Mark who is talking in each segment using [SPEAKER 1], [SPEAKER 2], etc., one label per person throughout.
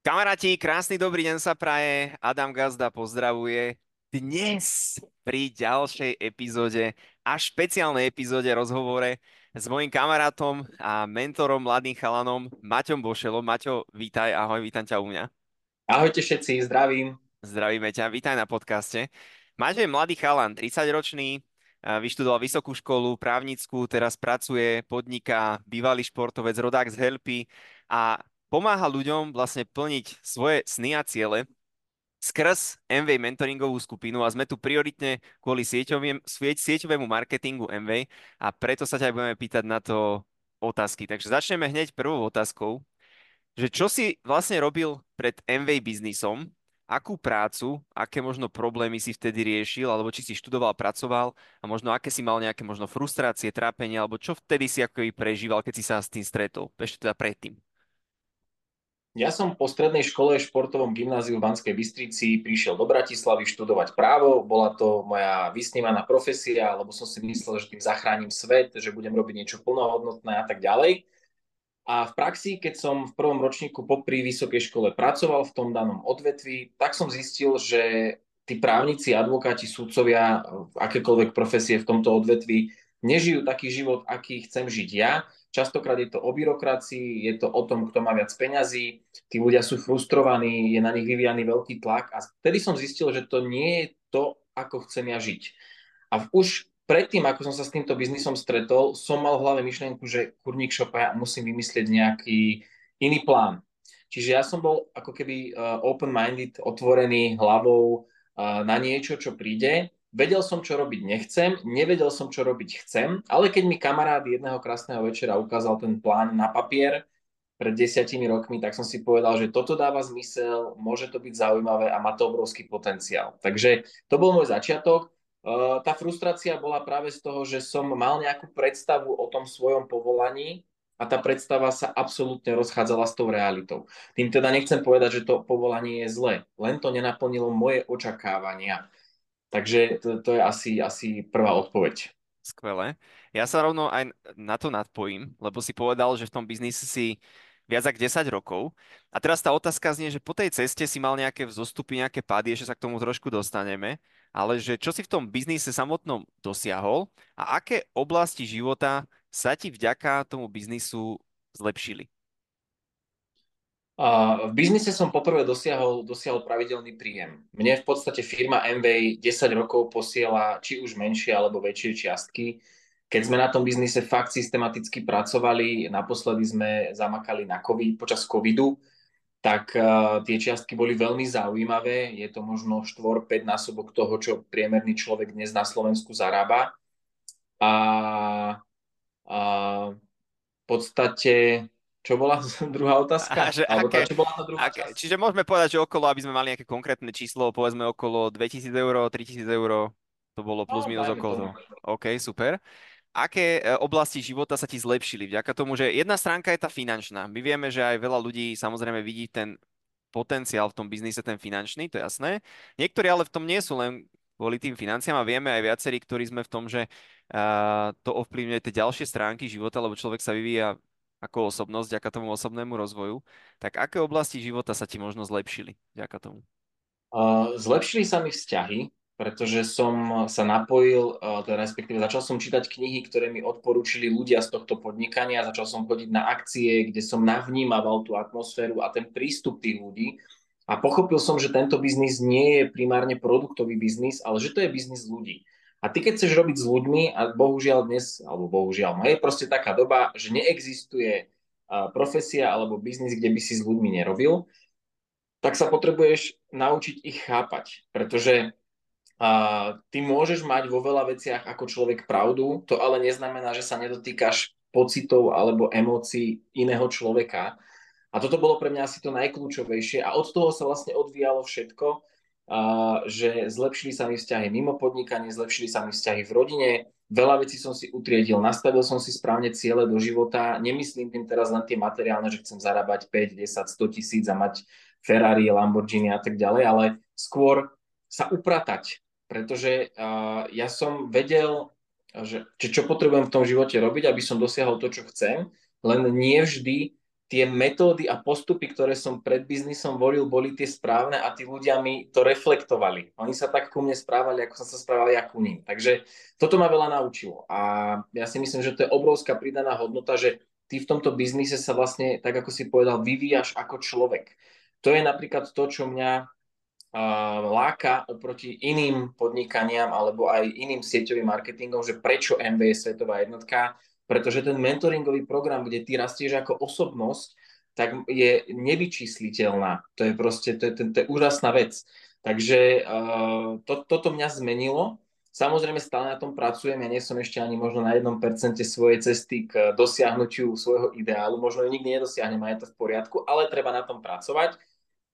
[SPEAKER 1] Kamaráti, krásny dobrý deň sa praje. Adam Gazda pozdravuje. Dnes pri ďalšej epizóde a špeciálnej epizóde rozhovore s mojim kamarátom a mentorom, mladým chalanom Maťom Bošelom. Maťo, vítaj, ahoj, vítam ťa u mňa.
[SPEAKER 2] Ahojte všetci, zdravím.
[SPEAKER 1] Zdravíme ťa, vítaj na podcaste. Maťo je mladý chalan, 30-ročný, vyštudoval vysokú školu, právnickú, teraz pracuje, podniká, bývalý športovec, rodák z Helpy a pomáha ľuďom vlastne plniť svoje sny a ciele skrz MV mentoringovú skupinu a sme tu prioritne kvôli sieťovým, sieťovému marketingu MV a preto sa ťa budeme pýtať na to otázky. Takže začneme hneď prvou otázkou, že čo si vlastne robil pred MV biznisom, akú prácu, aké možno problémy si vtedy riešil, alebo či si študoval, pracoval a možno aké si mal nejaké možno frustrácie, trápenie, alebo čo vtedy si ako prežíval, keď si sa s tým stretol, ešte teda predtým.
[SPEAKER 2] Ja som po strednej škole športovom gymnáziu v Banskej Bystrici prišiel do Bratislavy študovať právo. Bola to moja vysnívaná profesia, lebo som si myslel, že tým zachránim svet, že budem robiť niečo plnohodnotné a tak ďalej. A v praxi, keď som v prvom ročníku popri vysokej škole pracoval v tom danom odvetvi, tak som zistil, že tí právnici, advokáti, súdcovia, akékoľvek profesie v tomto odvetvi nežijú taký život, aký chcem žiť ja Častokrát je to o byrokracii, je to o tom, kto má viac peňazí, tí ľudia sú frustrovaní, je na nich vyvíjaný veľký tlak a vtedy som zistil, že to nie je to, ako chcem ja žiť. A už predtým, ako som sa s týmto biznisom stretol, som mal v hlave myšlienku, že kurník šopa ja musím vymyslieť nejaký iný plán. Čiže ja som bol ako keby uh, open-minded, otvorený hlavou uh, na niečo, čo príde Vedel som, čo robiť nechcem, nevedel som, čo robiť chcem, ale keď mi kamarát jedného krásneho večera ukázal ten plán na papier pred desiatimi rokmi, tak som si povedal, že toto dáva zmysel, môže to byť zaujímavé a má to obrovský potenciál. Takže to bol môj začiatok. Tá frustrácia bola práve z toho, že som mal nejakú predstavu o tom svojom povolaní a tá predstava sa absolútne rozchádzala s tou realitou. Tým teda nechcem povedať, že to povolanie je zlé, len to nenaplnilo moje očakávania. Takže to, to je asi, asi prvá odpoveď.
[SPEAKER 1] Skvelé. Ja sa rovno aj na to nadpojím, lebo si povedal, že v tom biznise si viac ako 10 rokov. A teraz tá otázka znie, že po tej ceste si mal nejaké vzostupy, nejaké pády, ešte sa k tomu trošku dostaneme, ale že čo si v tom biznise samotnom dosiahol a aké oblasti života sa ti vďaka tomu biznisu zlepšili?
[SPEAKER 2] V biznise som poprvé dosiahol, dosiahol pravidelný príjem. Mne v podstate firma MV 10 rokov posiela či už menšie alebo väčšie čiastky. Keď sme na tom biznise fakt systematicky pracovali, naposledy sme zamakali na COVID, počas covidu, tak uh, tie čiastky boli veľmi zaujímavé. Je to možno 4-5 násobok toho, čo priemerný človek dnes na Slovensku zarába. A, a v podstate čo bola druhá otázka?
[SPEAKER 1] že Alebo aké, tá, čo bola tá druhá aké, Čiže môžeme povedať, že okolo, aby sme mali nejaké konkrétne číslo, povedzme okolo 2000 eur, 3000 eur, to bolo plus no, minus okolo toho. OK, super. Aké e, oblasti života sa ti zlepšili vďaka tomu, že jedna stránka je tá finančná. My vieme, že aj veľa ľudí samozrejme vidí ten potenciál v tom biznise, ten finančný, to je jasné. Niektorí ale v tom nie sú len kvôli tým financiám a vieme aj viacerí, ktorí sme v tom, že uh, to ovplyvňuje tie ďalšie stránky života, lebo človek sa vyvíja ako osobnosť, vďaka tomu osobnému rozvoju, tak aké oblasti života sa ti možno zlepšili vďaka tomu?
[SPEAKER 2] Zlepšili sa mi vzťahy, pretože som sa napojil, teda respektíve začal som čítať knihy, ktoré mi odporúčili ľudia z tohto podnikania, začal som chodiť na akcie, kde som navnímaval tú atmosféru a ten prístup tých ľudí a pochopil som, že tento biznis nie je primárne produktový biznis, ale že to je biznis ľudí. A ty keď chceš robiť s ľuďmi, a bohužiaľ dnes, alebo bohužiaľ, no je proste taká doba, že neexistuje profesia alebo biznis, kde by si s ľuďmi nerobil, tak sa potrebuješ naučiť ich chápať, pretože a, ty môžeš mať vo veľa veciach ako človek pravdu, to ale neznamená, že sa nedotýkaš pocitov alebo emócií iného človeka. A toto bolo pre mňa asi to najkľúčovejšie a od toho sa vlastne odvíjalo všetko že zlepšili sa mi vzťahy mimo podnikanie, zlepšili sa mi vzťahy v rodine, veľa vecí som si utriedil, nastavil som si správne ciele do života, nemyslím tým teraz len tie materiálne, že chcem zarábať 5, 10, 100 tisíc a mať Ferrari, Lamborghini a tak ďalej, ale skôr sa upratať, pretože ja som vedel, že, čo potrebujem v tom živote robiť, aby som dosiahol to, čo chcem, len nie vždy tie metódy a postupy, ktoré som pred biznisom volil, boli tie správne a tí ľudia mi to reflektovali. Oni sa tak ku mne správali, ako som sa správal ja ku ním. Takže toto ma veľa naučilo. A ja si myslím, že to je obrovská pridaná hodnota, že ty v tomto biznise sa vlastne, tak ako si povedal, vyvíjaš ako človek. To je napríklad to, čo mňa láka oproti iným podnikaniam alebo aj iným sieťovým marketingom, že prečo MB je svetová jednotka, pretože ten mentoringový program, kde ty rastieš ako osobnosť, tak je nevyčísliteľná. To je proste, to je, to, to je úžasná vec. Takže uh, to, toto mňa zmenilo. Samozrejme stále na tom pracujem, ja nie som ešte ani možno na 1% svojej cesty k dosiahnutiu svojho ideálu, možno ju nikdy nedosiahnem a je to v poriadku, ale treba na tom pracovať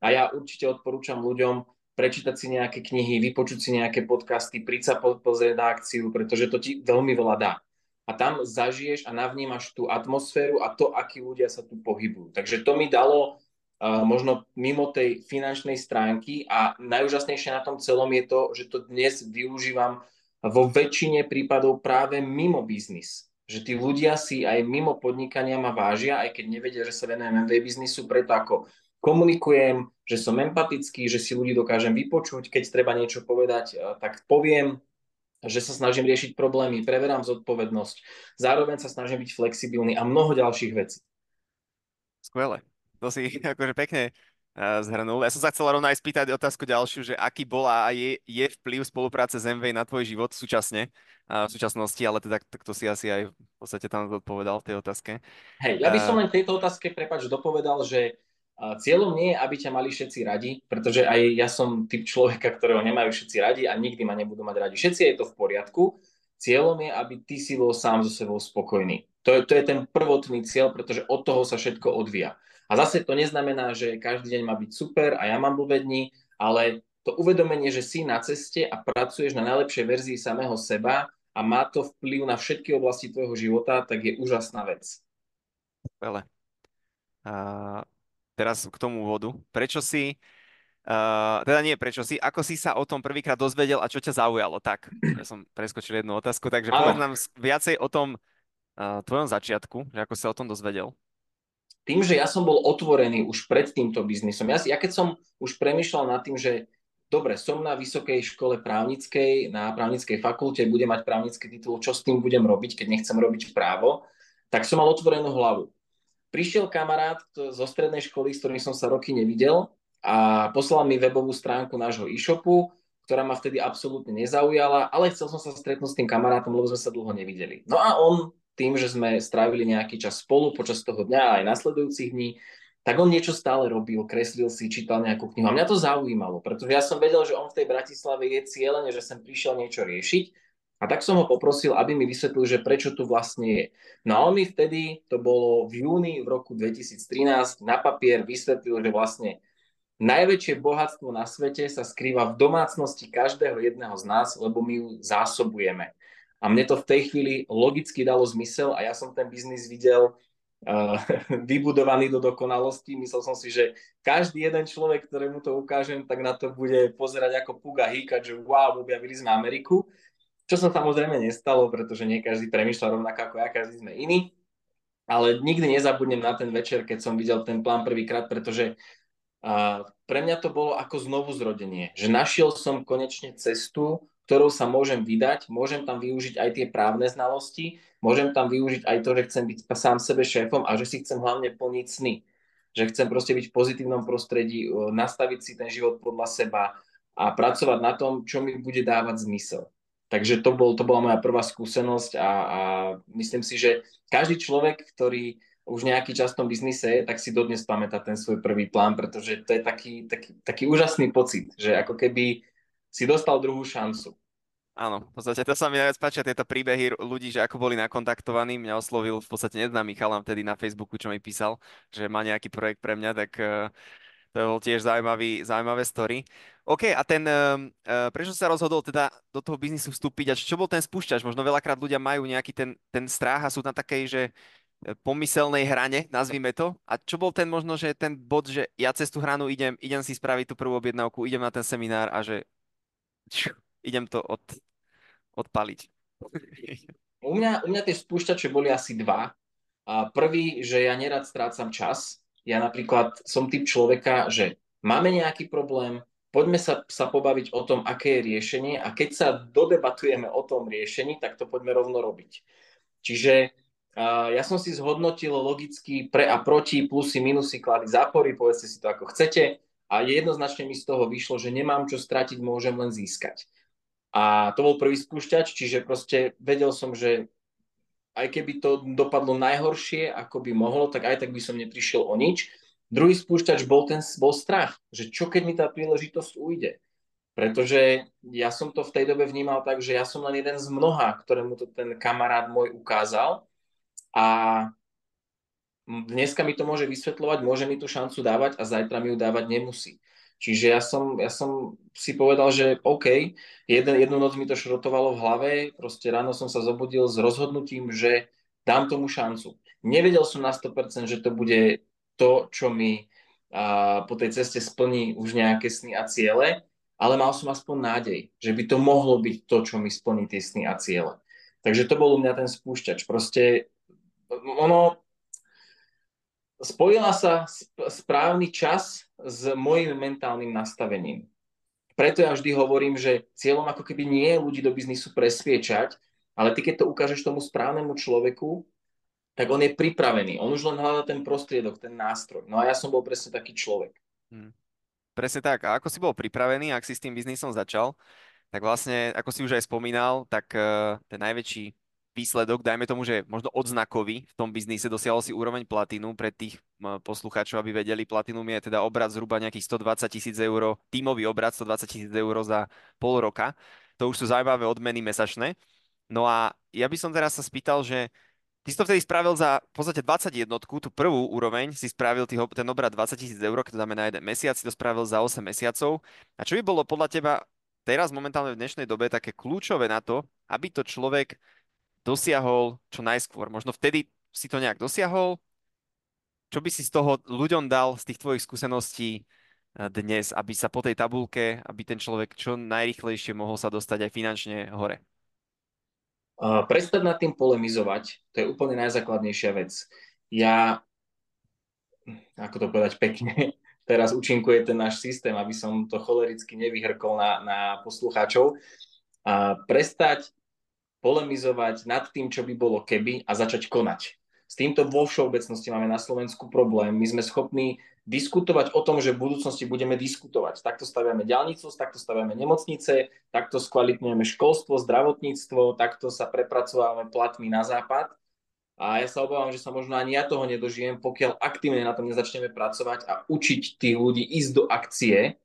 [SPEAKER 2] a ja určite odporúčam ľuďom prečítať si nejaké knihy, vypočuť si nejaké podcasty, prísť sa pozrieť na akciu, pretože to ti veľmi veľa dá a tam zažiješ a navnímaš tú atmosféru a to, akí ľudia sa tu pohybujú. Takže to mi dalo uh, možno mimo tej finančnej stránky a najúžasnejšie na tom celom je to, že to dnes využívam vo väčšine prípadov práve mimo biznis. Že tí ľudia si aj mimo podnikania ma vážia, aj keď nevedia, že sa venujem MV biznisu, preto ako komunikujem, že som empatický, že si ľudí dokážem vypočuť, keď treba niečo povedať, tak poviem, že sa snažím riešiť problémy, preverám zodpovednosť, zároveň sa snažím byť flexibilný a mnoho ďalších vecí.
[SPEAKER 1] Skvelé. To si akože pekne uh, zhrnul. Ja som sa chcel rovno aj spýtať otázku ďalšiu, že aký bola a je, je vplyv spolupráce s MV na tvoj život súčasne, uh, v súčasnosti, ale teda tak to si asi aj v podstate tam odpovedal v tej otázke.
[SPEAKER 2] Hej, ja by som len v tejto otázke, prepač, dopovedal, že Cieľom nie je, aby ťa mali všetci radi, pretože aj ja som typ človeka, ktorého nemajú všetci radi a nikdy ma nebudú mať radi. Všetci je to v poriadku. Cieľom je, aby ty si bol sám so sebou spokojný. To je, to je ten prvotný cieľ, pretože od toho sa všetko odvíja. A zase to neznamená, že každý deň má byť super a ja mám blbé dni, ale to uvedomenie, že si na ceste a pracuješ na najlepšej verzii samého seba a má to vplyv na všetky oblasti tvojho života, tak je úžasná vec.
[SPEAKER 1] Uh teraz k tomu úvodu. Prečo si, uh, teda nie prečo si, ako si sa o tom prvýkrát dozvedel a čo ťa zaujalo? Tak, ja som preskočil jednu otázku, takže povedz nám viacej o tom uh, tvojom začiatku, že ako sa o tom dozvedel.
[SPEAKER 2] Tým, že ja som bol otvorený už pred týmto biznisom, ja, ja keď som už premyšľal nad tým, že dobre, som na vysokej škole právnickej, na právnickej fakulte, budem mať právnický titul, čo s tým budem robiť, keď nechcem robiť právo, tak som mal otvorenú hlavu prišiel kamarát zo strednej školy, s ktorým som sa roky nevidel a poslal mi webovú stránku nášho e-shopu, ktorá ma vtedy absolútne nezaujala, ale chcel som sa stretnúť s tým kamarátom, lebo sme sa dlho nevideli. No a on tým, že sme strávili nejaký čas spolu počas toho dňa a aj nasledujúcich dní, tak on niečo stále robil, kreslil si, čítal nejakú knihu. A mňa to zaujímalo, pretože ja som vedel, že on v tej Bratislave je cieľene, že sem prišiel niečo riešiť a tak som ho poprosil, aby mi vysvetlil, že prečo tu vlastne je. No a on mi vtedy, to bolo v júni v roku 2013, na papier vysvetlil, že vlastne najväčšie bohatstvo na svete sa skrýva v domácnosti každého jedného z nás, lebo my ju zásobujeme. A mne to v tej chvíli logicky dalo zmysel a ja som ten biznis videl uh, vybudovaný do dokonalosti. Myslel som si, že každý jeden človek, ktorému to ukážem, tak na to bude pozerať ako puga hýkať, že wow, objavili sme Ameriku. Čo sa samozrejme nestalo, pretože nie každý premýšľa rovnako ako ja, každý sme iný. Ale nikdy nezabudnem na ten večer, keď som videl ten plán prvýkrát, pretože uh, pre mňa to bolo ako znovu zrodenie. Že našiel som konečne cestu, ktorou sa môžem vydať, môžem tam využiť aj tie právne znalosti, môžem tam využiť aj to, že chcem byť sám sebe šéfom a že si chcem hlavne plniť sny. Že chcem proste byť v pozitívnom prostredí, nastaviť si ten život podľa seba a pracovať na tom, čo mi bude dávať zmysel. Takže to, bol, to bola moja prvá skúsenosť a, a myslím si, že každý človek, ktorý už nejaký čas v tom biznise je, tak si dodnes pamätá ten svoj prvý plán, pretože to je taký, taký, taký úžasný pocit, že ako keby si dostal druhú šancu.
[SPEAKER 1] Áno, v podstate to sa mi najviac páčia tieto príbehy ľudí, že ako boli nakontaktovaní. Mňa oslovil v podstate neznámy chalan vtedy na Facebooku, čo mi písal, že má nejaký projekt pre mňa, tak uh, to bol tiež zaujímavý, zaujímavé story. OK, a ten, uh, prečo sa rozhodol teda do toho biznisu vstúpiť a čo bol ten spúšťač? Možno veľakrát ľudia majú nejaký ten, ten strach a sú na takej, že e, pomyselnej hrane, nazvime to. A čo bol ten možno, že ten bod, že ja cez tú hranu idem, idem si spraviť tú prvú objednávku, idem na ten seminár a že č, idem to od, odpaliť.
[SPEAKER 2] U mňa, u mňa tie spúšťače boli asi dva. A prvý, že ja nerad strácam čas. Ja napríklad som typ človeka, že máme nejaký problém, poďme sa, sa pobaviť o tom, aké je riešenie a keď sa dodebatujeme o tom riešení, tak to poďme rovno robiť. Čiže uh, ja som si zhodnotil logicky pre a proti, plusy, minusy, klady, zápory, povedzte si to ako chcete a jednoznačne mi z toho vyšlo, že nemám čo stratiť, môžem len získať. A to bol prvý spúšťač, čiže proste vedel som, že aj keby to dopadlo najhoršie, ako by mohlo, tak aj tak by som neprišiel o nič. Druhý spúšťač bol ten bol strach, že čo keď mi tá príležitosť ujde. Pretože ja som to v tej dobe vnímal tak, že ja som len jeden z mnoha, ktorému to ten kamarát môj ukázal. A dneska mi to môže vysvetľovať, môže mi tú šancu dávať a zajtra mi ju dávať nemusí. Čiže ja som, ja som si povedal, že OK, jeden, jednu noc mi to šrotovalo v hlave, proste ráno som sa zobudil s rozhodnutím, že dám tomu šancu. Nevedel som na 100%, že to bude to, čo mi a, po tej ceste splní už nejaké sny a ciele, ale mal som aspoň nádej, že by to mohlo byť to, čo mi splní tie sny a ciele. Takže to bol u mňa ten spúšťač. Proste ono, spojila sa správny čas s mojim mentálnym nastavením. Preto ja vždy hovorím, že cieľom ako keby nie je ľudí do biznisu presviečať, ale ty keď to ukážeš tomu správnemu človeku, tak on je pripravený. On už len hľadá ten prostriedok, ten nástroj. No a ja som bol presne taký človek. Hmm.
[SPEAKER 1] Presne tak. A ako si bol pripravený, ak si s tým biznisom začal, tak vlastne, ako si už aj spomínal, tak uh, ten najväčší výsledok, dajme tomu, že možno odznakový v tom biznise, dosiahol si úroveň platinu pre tých poslucháčov, aby vedeli, platinum je teda obrad zhruba nejakých 120 tisíc eur, tímový obrad 120 tisíc eur za pol roka. To už sú zaujímavé odmeny mesačné. No a ja by som teraz sa spýtal, že ty si to vtedy spravil za v podstate 21, tú prvú úroveň si spravil tý, ten obrad 20 tisíc eur, keď to na jeden mesiac, si to spravil za 8 mesiacov. A čo by bolo podľa teba teraz momentálne v dnešnej dobe také kľúčové na to, aby to človek dosiahol čo najskôr. Možno vtedy si to nejak dosiahol. Čo by si z toho ľuďom dal z tých tvojich skúseností eh, dnes, aby sa po tej tabulke, aby ten človek čo najrychlejšie mohol sa dostať aj finančne hore?
[SPEAKER 2] Prestať nad tým polemizovať, to je úplne najzákladnejšia vec. Ja, ako to povedať pekne, teraz účinkuje ten náš systém, aby som to cholericky nevyhrkol na, na poslucháčov. A prestať polemizovať nad tým, čo by bolo keby a začať konať. S týmto vo všeobecnosti máme na Slovensku problém. My sme schopní diskutovať o tom, že v budúcnosti budeme diskutovať. Takto staviame ďalnicu, takto staviame nemocnice, takto skvalitňujeme školstvo, zdravotníctvo, takto sa prepracovávame platmi na západ. A ja sa obávam, že sa možno ani ja toho nedožijem, pokiaľ aktívne na tom nezačneme pracovať a učiť tých ľudí ísť do akcie.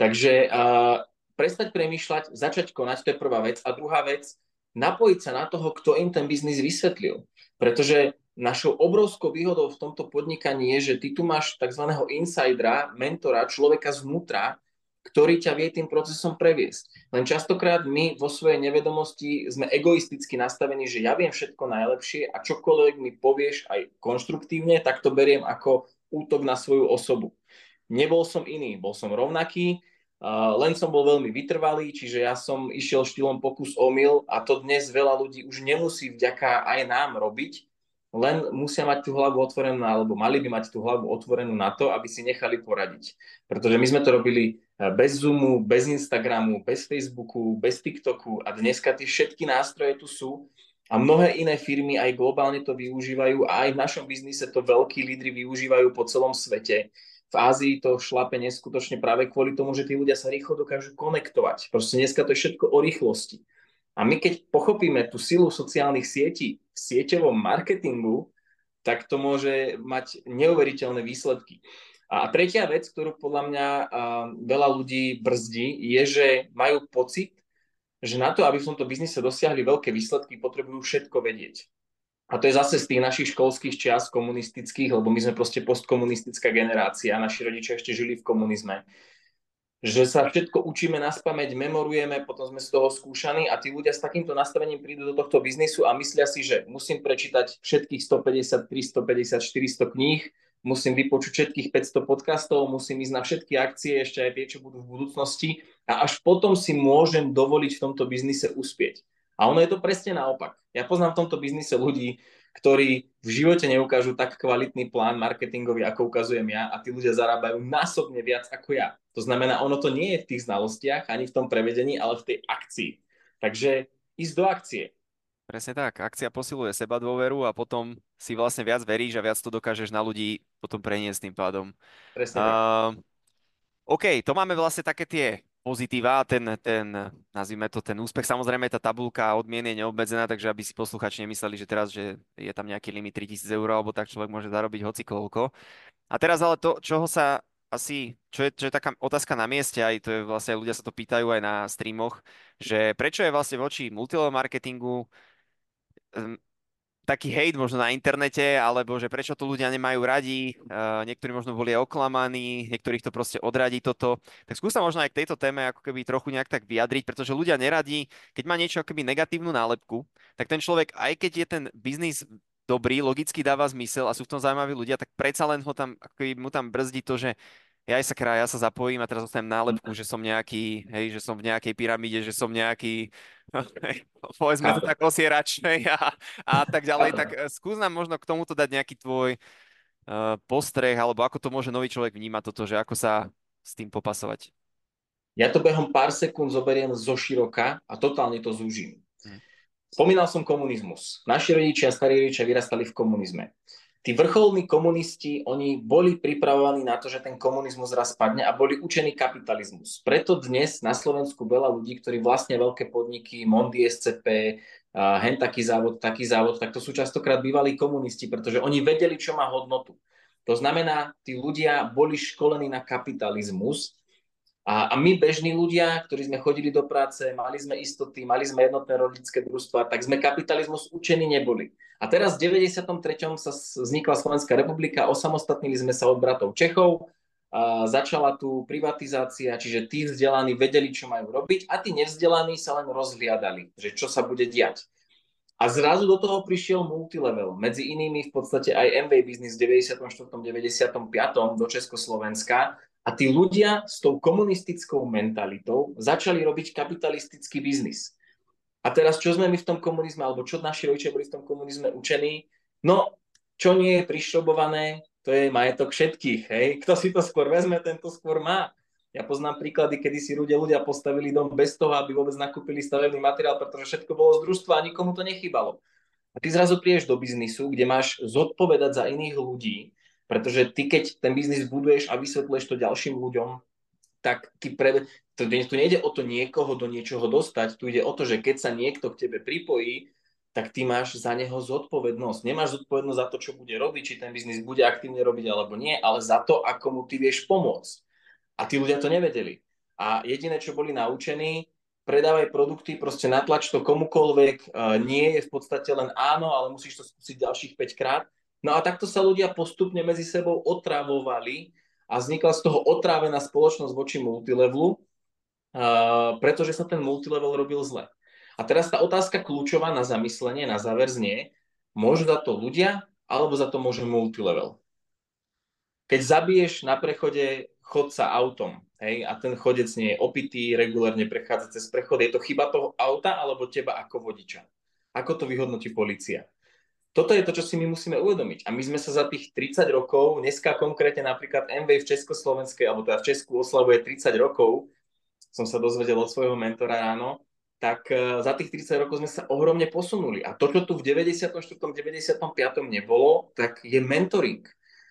[SPEAKER 2] Takže uh, prestať premýšľať, začať konať, to je prvá vec. A druhá vec, napojiť sa na toho, kto im ten biznis vysvetlil. Pretože našou obrovskou výhodou v tomto podnikaní je, že ty tu máš tzv. insidera, mentora, človeka zvnútra, ktorý ťa vie tým procesom previesť. Len častokrát my vo svojej nevedomosti sme egoisticky nastavení, že ja viem všetko najlepšie a čokoľvek mi povieš aj konštruktívne, tak to beriem ako útok na svoju osobu. Nebol som iný, bol som rovnaký, len som bol veľmi vytrvalý, čiže ja som išiel štýlom pokus omyl a to dnes veľa ľudí už nemusí vďaka aj nám robiť, len musia mať tú hlavu otvorenú, alebo mali by mať tú hlavu otvorenú na to, aby si nechali poradiť. Pretože my sme to robili eh, bez Zoomu, bez Instagramu, bez Facebooku, bez TikToku a dneska tie všetky nástroje tu sú a mnohé iné firmy aj globálne to využívajú a aj v našom biznise to veľkí lídry využívajú po celom svete v Ázii to šlape neskutočne práve kvôli tomu, že tí ľudia sa rýchlo dokážu konektovať. Proste dneska to je všetko o rýchlosti. A my keď pochopíme tú silu sociálnych sietí v sieťovom marketingu, tak to môže mať neuveriteľné výsledky. A tretia vec, ktorú podľa mňa veľa ľudí brzdí, je, že majú pocit, že na to, aby v tomto biznise dosiahli veľké výsledky, potrebujú všetko vedieť. A to je zase z tých našich školských čias komunistických, lebo my sme proste postkomunistická generácia, naši rodičia ešte žili v komunizme. Že sa všetko učíme na spameť, memorujeme, potom sme z toho skúšaní a tí ľudia s takýmto nastavením prídu do tohto biznisu a myslia si, že musím prečítať všetkých 150, 350, 400 kníh, musím vypočuť všetkých 500 podcastov, musím ísť na všetky akcie, ešte aj tie, čo budú v budúcnosti a až potom si môžem dovoliť v tomto biznise uspieť. A ono je to presne naopak. Ja poznám v tomto biznise ľudí, ktorí v živote neukážu tak kvalitný plán marketingový, ako ukazujem ja a tí ľudia zarábajú násobne viac ako ja. To znamená, ono to nie je v tých znalostiach, ani v tom prevedení, ale v tej akcii. Takže ísť do akcie.
[SPEAKER 1] Presne tak. Akcia posiluje seba dôveru a potom si vlastne viac veríš a viac to dokážeš na ľudí potom preniesť tým pádom.
[SPEAKER 2] Presne uh, tak.
[SPEAKER 1] OK, to máme vlastne také tie pozitíva, ten, ten, nazvime to, ten úspech. Samozrejme, tá tabulka odmien je neobmedzená, takže aby si posluchači nemysleli, že teraz, že je tam nejaký limit 3000 eur, alebo tak človek môže zarobiť hoci koľko. A teraz ale to, čoho sa asi, čo je, čo je taká otázka na mieste, aj to je vlastne, ľudia sa to pýtajú aj na streamoch, že prečo je vlastne voči multilevel marketingu um, taký hejt možno na internete, alebo že prečo to ľudia nemajú radi, uh, niektorí možno boli oklamaní, niektorých to proste odradí toto. Tak skúsa možno aj k tejto téme ako keby trochu nejak tak vyjadriť, pretože ľudia neradí, keď má niečo ako keby negatívnu nálepku, tak ten človek, aj keď je ten biznis dobrý, logicky dáva zmysel a sú v tom zaujímaví ľudia, tak predsa len ho tam, ako keby mu tam brzdí to, že ja aj sa kraj, ja sa zapojím a teraz dostanem nálepku, že som nejaký, hej, že som v nejakej pyramíde, že som nejaký, hej, povedzme to tak osieračnej a, a tak ďalej, tak eh, skús nám možno k tomuto dať nejaký tvoj uh, postreh, alebo ako to môže nový človek vnímať toto, že ako sa s tým popasovať.
[SPEAKER 2] Ja to behom pár sekúnd zoberiem zo široka a totálne to zúžim. Hm. Spomínal som komunizmus. Naši rodičia, starí rodičia vyrastali v komunizme tí vrcholní komunisti, oni boli pripravovaní na to, že ten komunizmus raz padne a boli učení kapitalizmus. Preto dnes na Slovensku veľa ľudí, ktorí vlastne veľké podniky, Mondi SCP, hen taký závod, taký závod, tak to sú častokrát bývalí komunisti, pretože oni vedeli, čo má hodnotu. To znamená, tí ľudia boli školení na kapitalizmus a, a my bežní ľudia, ktorí sme chodili do práce, mali sme istoty, mali sme jednotné rodičské družstva, tak sme kapitalizmus učení neboli. A teraz v 93. sa vznikla Slovenská republika, osamostatnili sme sa od bratov Čechov, a začala tu privatizácia, čiže tí vzdelaní vedeli, čo majú robiť a tí nevzdelaní sa len rozhliadali, že čo sa bude diať. A zrazu do toho prišiel multilevel, medzi inými v podstate aj MV Business v 94. 95. do Československa a tí ľudia s tou komunistickou mentalitou začali robiť kapitalistický biznis. A teraz, čo sme my v tom komunizme, alebo čo naši rodičia boli v tom komunizme učení? No, čo nie je prišrobované, to je majetok všetkých. Hej? Kto si to skôr vezme, tento skôr má. Ja poznám príklady, kedy si ľudia, ľudia postavili dom bez toho, aby vôbec nakúpili stavebný materiál, pretože všetko bolo z družstva a nikomu to nechybalo. A ty zrazu prídeš do biznisu, kde máš zodpovedať za iných ľudí, pretože ty, keď ten biznis buduješ a vysvetluješ to ďalším ľuďom, tak ty pre, tu, tu nejde o to niekoho do niečoho dostať, tu ide o to, že keď sa niekto k tebe pripojí, tak ty máš za neho zodpovednosť. Nemáš zodpovednosť za to, čo bude robiť, či ten biznis bude aktívne robiť alebo nie, ale za to, ako mu ty vieš pomôcť. A tí ľudia to nevedeli. A jediné, čo boli naučení, predávaj produkty, proste natlač to komukoľvek, nie je v podstate len áno, ale musíš to skúsiť ďalších 5 krát. No a takto sa ľudia postupne medzi sebou otravovali a vznikla z toho otrávená spoločnosť voči multilevelu, uh, pretože sa ten multilevel robil zle. A teraz tá otázka kľúčová na zamyslenie, na záver znie, môžu za to ľudia, alebo za to môže multilevel. Keď zabiješ na prechode chodca autom, hej, a ten chodec nie je opitý, regulárne prechádza cez prechod, je to chyba toho auta alebo teba ako vodiča? Ako to vyhodnotí policia? Toto je to, čo si my musíme uvedomiť. A my sme sa za tých 30 rokov, dneska konkrétne napríklad MV v Československej, alebo teda v Česku oslavuje 30 rokov, som sa dozvedel od svojho mentora ráno, tak e, za tých 30 rokov sme sa ohromne posunuli. A to, čo tu v 94. 95. nebolo, tak je mentoring.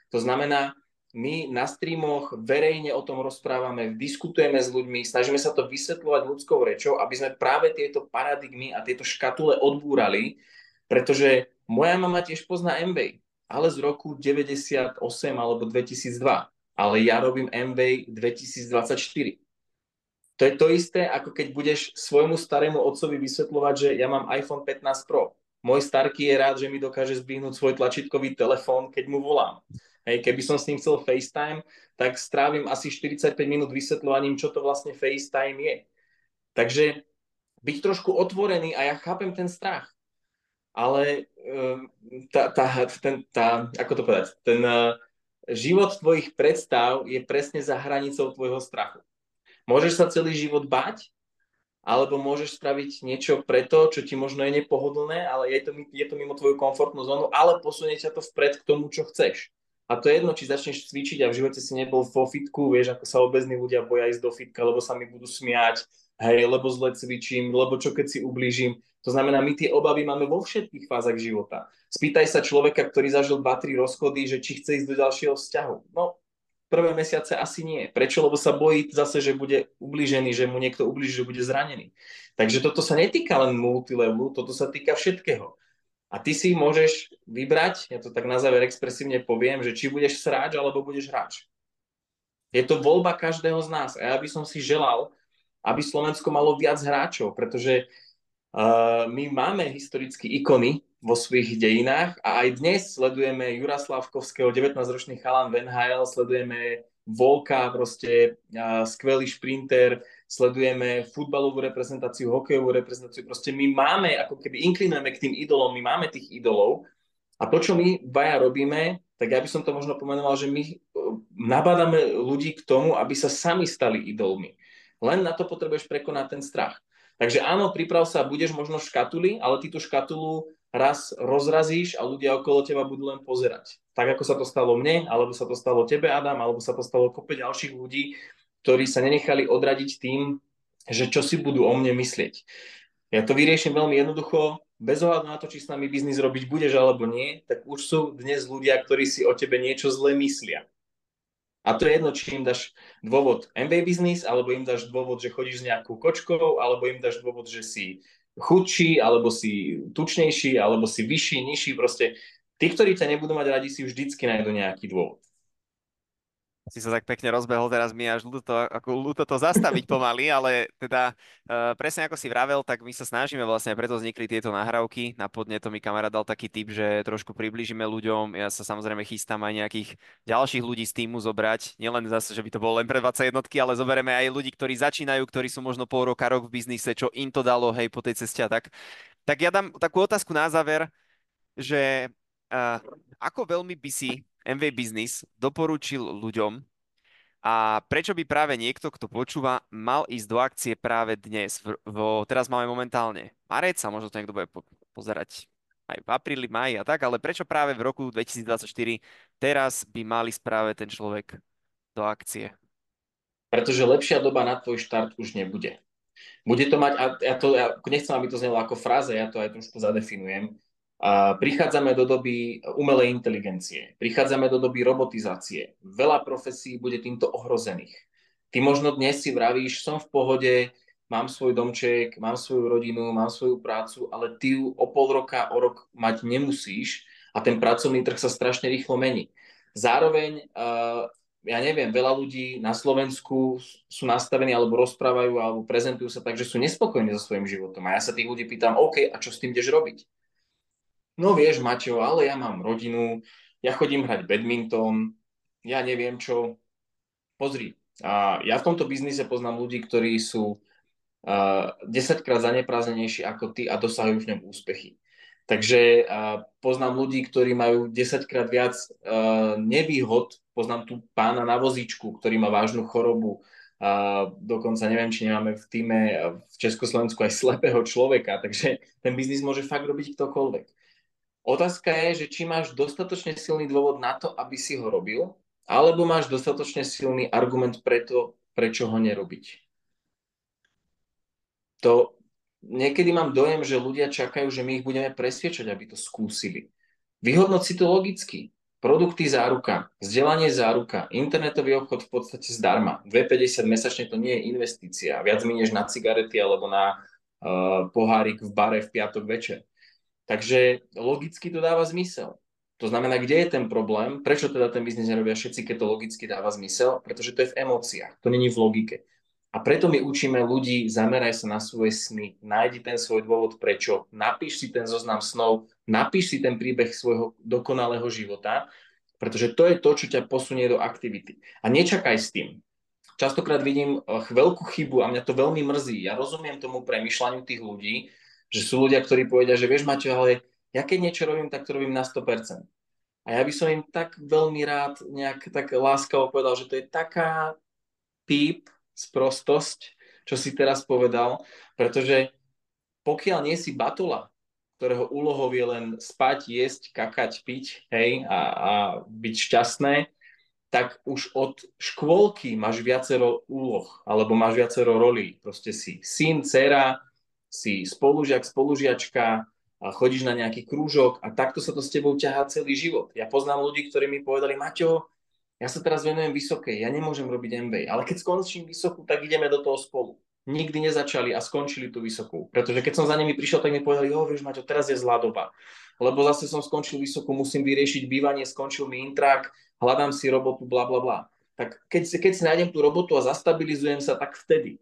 [SPEAKER 2] To znamená, my na streamoch verejne o tom rozprávame, diskutujeme s ľuďmi, snažíme sa to vysvetľovať ľudskou rečou, aby sme práve tieto paradigmy a tieto škatule odbúrali, pretože moja mama tiež pozná MV, ale z roku 98 alebo 2002. Ale ja robím MV 2024. To je to isté, ako keď budeš svojmu starému otcovi vysvetľovať, že ja mám iPhone 15 Pro. Môj starky je rád, že mi dokáže zbihnúť svoj tlačítkový telefón, keď mu volám. Hej, keby som s ním chcel FaceTime, tak strávim asi 45 minút vysvetľovaním, čo to vlastne FaceTime je. Takže byť trošku otvorený a ja chápem ten strach ale ehm, tá, tá, ten, tá, ako to povedať, ten uh, život tvojich predstav je presne za hranicou tvojho strachu. Môžeš sa celý život bať, alebo môžeš spraviť niečo preto, čo ti možno je nepohodlné, ale je to, je to mimo tvoju komfortnú zónu, ale posunie ťa to vpred k tomu, čo chceš. A to je jedno, či začneš cvičiť a v živote si nebol vo fitku, vieš, ako sa obezní ľudia boja ísť do fitka, lebo sa mi budú smiať, hej, lebo zle cvičím, lebo čo keď si ublížim. To znamená, my tie obavy máme vo všetkých fázach života. Spýtaj sa človeka, ktorý zažil 2-3 rozchody, že či chce ísť do ďalšieho vzťahu. No, prvé mesiace asi nie. Prečo? Lebo sa bojí zase, že bude ublížený, že mu niekto ublíži, že bude zranený. Takže toto sa netýka len multilevelu, toto sa týka všetkého. A ty si môžeš vybrať, ja to tak na záver expresívne poviem, že či budeš sráč alebo budeš hráč. Je to voľba každého z nás. A ja by som si želal, aby Slovensko malo viac hráčov, pretože uh, my máme historicky ikony vo svojich dejinách a aj dnes sledujeme Jura Slavkovského, 19-ročný chalan v NHL, sledujeme Volka, proste uh, skvelý šprinter, sledujeme futbalovú reprezentáciu, hokejovú reprezentáciu, proste my máme, ako keby inklinujeme k tým idolom, my máme tých idolov a to, čo my baja robíme, tak ja by som to možno pomenoval, že my e, nabádame ľudí k tomu, aby sa sami stali idolmi. Len na to potrebuješ prekonať ten strach. Takže áno, priprav sa, budeš možno v škatuli, ale ty tú škatulu raz rozrazíš a ľudia okolo teba budú len pozerať. Tak ako sa to stalo mne, alebo sa to stalo tebe, Adam, alebo sa to stalo kope ďalších ľudí, ktorí sa nenechali odradiť tým, že čo si budú o mne myslieť. Ja to vyrieším veľmi jednoducho, bez ohľadu na to, či s nami biznis robiť budeš alebo nie, tak už sú dnes ľudia, ktorí si o tebe niečo zle myslia. A to je jedno, či im dáš dôvod MBA biznis, alebo im dáš dôvod, že chodíš s nejakou kočkou, alebo im dáš dôvod, že si chudší, alebo si tučnejší, alebo si vyšší, nižší. Proste tí, ktorí ťa nebudú mať radi, si vždycky nájdu nejaký dôvod
[SPEAKER 1] si sa tak pekne rozbehol, teraz mi až ľúto, ako ľúto to zastaviť pomaly, ale teda uh, presne ako si vravel, tak my sa snažíme vlastne, preto vznikli tieto nahrávky. Na podne to mi kamarát dal taký tip, že trošku približíme ľuďom. Ja sa samozrejme chystám aj nejakých ďalších ľudí z týmu zobrať. Nielen zase, že by to bolo len pre 20 jednotky, ale zoberieme aj ľudí, ktorí začínajú, ktorí sú možno pol roka, rok v biznise, čo im to dalo, hej, po tej ceste a tak. Tak ja dám takú otázku na záver, že uh, ako veľmi by si MV Business doporučil ľuďom a prečo by práve niekto, kto počúva, mal ísť do akcie práve dnes? V, teraz máme momentálne marec a možno to niekto bude po, pozerať aj v apríli, maji a tak, ale prečo práve v roku 2024 teraz by mali práve ten človek do akcie?
[SPEAKER 2] Pretože lepšia doba na tvoj štart už nebude. Bude to mať, a ja to ja nechcem, aby to znelo ako fráze, ja to aj trošku zadefinujem, prichádzame do doby umelej inteligencie, prichádzame do doby robotizácie. Veľa profesí bude týmto ohrozených. Ty možno dnes si vravíš, som v pohode, mám svoj domček, mám svoju rodinu, mám svoju prácu, ale ty ju o pol roka, o rok mať nemusíš a ten pracovný trh sa strašne rýchlo mení. Zároveň, ja neviem, veľa ľudí na Slovensku sú nastavení alebo rozprávajú alebo prezentujú sa tak, že sú nespokojní so svojím životom. A ja sa tých ľudí pýtam, OK, a čo s tým ideš robiť? No vieš, Maťo, ale ja mám rodinu, ja chodím hrať badminton, ja neviem čo. Pozri, a ja v tomto biznise poznám ľudí, ktorí sú uh, 10 krát zaneprázenejší ako ty a dosahujú v ňom úspechy. Takže uh, poznám ľudí, ktorí majú 10 krát viac uh, nevýhod. Poznám tu pána na vozíčku, ktorý má vážnu chorobu. A dokonca neviem, či nemáme v týme v Československu aj slepého človeka, takže ten biznis môže fakt robiť ktokoľvek. Otázka je, že či máš dostatočne silný dôvod na to, aby si ho robil, alebo máš dostatočne silný argument preto, prečo ho nerobiť. To niekedy mám dojem, že ľudia čakajú, že my ich budeme presviečať, aby to skúsili. Vyhodnoť si to logicky. Produkty záruka, vzdelanie záruka, internetový obchod v podstate zdarma. 2,50 mesačne to nie je investícia. Viac minieš na cigarety alebo na uh, pohárik v bare v piatok večer. Takže logicky to dáva zmysel. To znamená, kde je ten problém, prečo teda ten biznis nerobia všetci, keď to logicky dáva zmysel, pretože to je v emóciách, to není v logike. A preto my učíme ľudí, zameraj sa na svoje sny, nájdi ten svoj dôvod prečo, napíš si ten zoznam snov, napíš si ten príbeh svojho dokonalého života, pretože to je to, čo ťa posunie do aktivity. A nečakaj s tým. Častokrát vidím eh, veľkú chybu a mňa to veľmi mrzí. Ja rozumiem tomu premyšľaniu tých ľudí, že sú ľudia, ktorí povedia, že vieš Maťo, ale ja keď niečo robím, tak to robím na 100%. A ja by som im tak veľmi rád nejak tak láskavo povedal, že to je taká píp, sprostosť, čo si teraz povedal, pretože pokiaľ nie si batula, ktorého úlohou je len spať, jesť, kakať, piť, hej, a, a byť šťastné, tak už od škôlky máš viacero úloh, alebo máš viacero rolí. Proste si syn, dcera, si spolužiak, spolužiačka, a chodíš na nejaký krúžok a takto sa to s tebou ťahá celý život. Ja poznám ľudí, ktorí mi povedali, Maťo, ja sa teraz venujem vysokej, ja nemôžem robiť MBA, ale keď skončím vysokú, tak ideme do toho spolu nikdy nezačali a skončili tú vysokú. Pretože keď som za nimi prišiel, tak mi povedali, jo, vieš, Maťo, teraz je zlá doba. Lebo zase som skončil vysokú, musím vyriešiť bývanie, skončil mi intrak, hľadám si robotu, bla, bla, bla. Tak keď, keď si nájdem tú robotu a zastabilizujem sa, tak vtedy.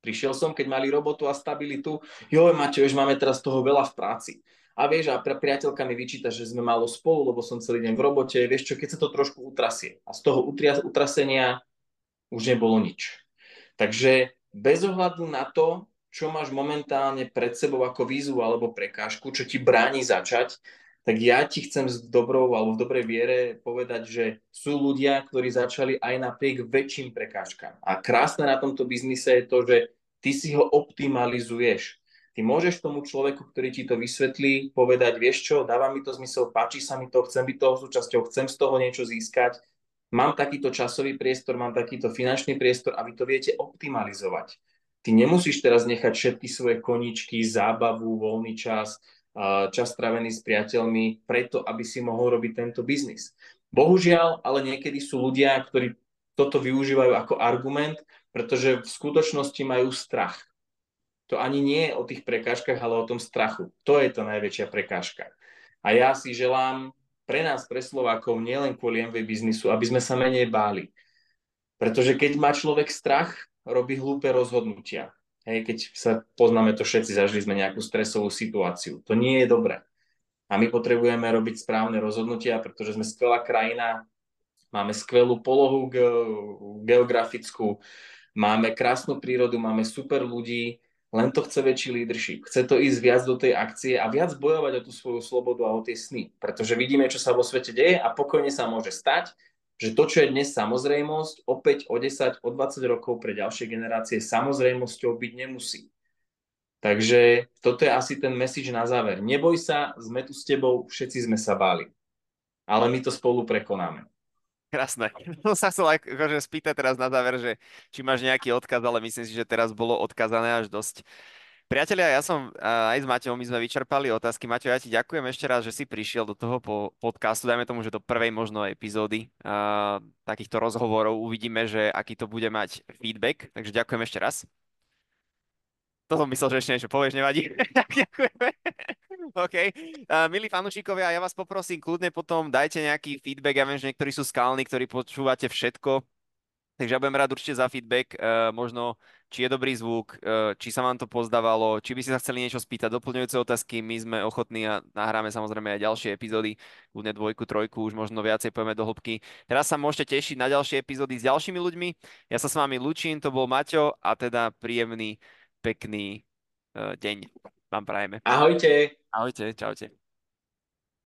[SPEAKER 2] Prišiel som, keď mali robotu a stabilitu, jo, Maťo, už máme teraz toho veľa v práci. A vieš, a priateľka mi vyčíta, že sme málo spolu, lebo som celý deň v robote. Vieš čo, keď sa to trošku utrasie. A z toho utrasenia už nebolo nič. Takže bez ohľadu na to, čo máš momentálne pred sebou ako výzvu alebo prekážku, čo ti bráni začať, tak ja ti chcem s dobrou alebo v dobrej viere povedať, že sú ľudia, ktorí začali aj napriek väčším prekážkam. A krásne na tomto biznise je to, že ty si ho optimalizuješ. Ty môžeš tomu človeku, ktorý ti to vysvetlí, povedať, vieš čo, dáva mi to zmysel, páči sa mi to, chcem byť toho súčasťou, chcem z toho niečo získať, mám takýto časový priestor, mám takýto finančný priestor a vy to viete optimalizovať. Ty nemusíš teraz nechať všetky svoje koničky, zábavu, voľný čas, čas strávený s priateľmi, preto, aby si mohol robiť tento biznis. Bohužiaľ, ale niekedy sú ľudia, ktorí toto využívajú ako argument, pretože v skutočnosti majú strach. To ani nie je o tých prekážkach, ale o tom strachu. To je to najväčšia prekážka. A ja si želám pre nás, pre Slovákov, nielen kvôli MV biznisu, aby sme sa menej báli. Pretože keď má človek strach, robí hlúpe rozhodnutia. Hej, keď sa poznáme to všetci, zažili sme nejakú stresovú situáciu. To nie je dobré. A my potrebujeme robiť správne rozhodnutia, pretože sme skvelá krajina, máme skvelú polohu geografickú, máme krásnu prírodu, máme super ľudí, len to chce väčší leadership. Chce to ísť viac do tej akcie a viac bojovať o tú svoju slobodu a o tie sny. Pretože vidíme, čo sa vo svete deje a pokojne sa môže stať, že to, čo je dnes samozrejmosť, opäť o 10, o 20 rokov pre ďalšie generácie samozrejmosťou byť nemusí. Takže toto je asi ten message na záver. Neboj sa, sme tu s tebou, všetci sme sa báli. Ale my to spolu prekonáme.
[SPEAKER 1] Krásne. No sa chcel akože spýtať teraz na záver, že či máš nejaký odkaz, ale myslím si, že teraz bolo odkazané až dosť. Priatelia, ja som aj s Maťom, my sme vyčerpali otázky. Maťo, ja ti ďakujem ešte raz, že si prišiel do toho po podcastu, dajme tomu, že do prvej možno epizódy uh, takýchto rozhovorov. Uvidíme, že aký to bude mať feedback, takže ďakujem ešte raz. To som myslel, že ešte niečo povieš, nevadí. Ďakujeme. OK. Uh, milí fanúšikovia, ja vás poprosím, kľudne potom dajte nejaký feedback. Ja viem, že niektorí sú skalní, ktorí počúvate všetko. Takže ja budem rád určite za feedback, uh, možno či je dobrý zvuk, uh, či sa vám to pozdávalo, či by ste sa chceli niečo spýtať, doplňujúce otázky, my sme ochotní a nahráme samozrejme aj ďalšie epizódy, kľudne dvojku, trojku, už možno viacej pojeme do hĺbky. Teraz sa môžete tešiť na ďalšie epizódy s ďalšími ľuďmi. Ja sa s vami lučím, to bol Maťo a teda príjemný pekný uh, deň vám prajeme.
[SPEAKER 2] Ahojte.
[SPEAKER 1] Ahojte, čaute.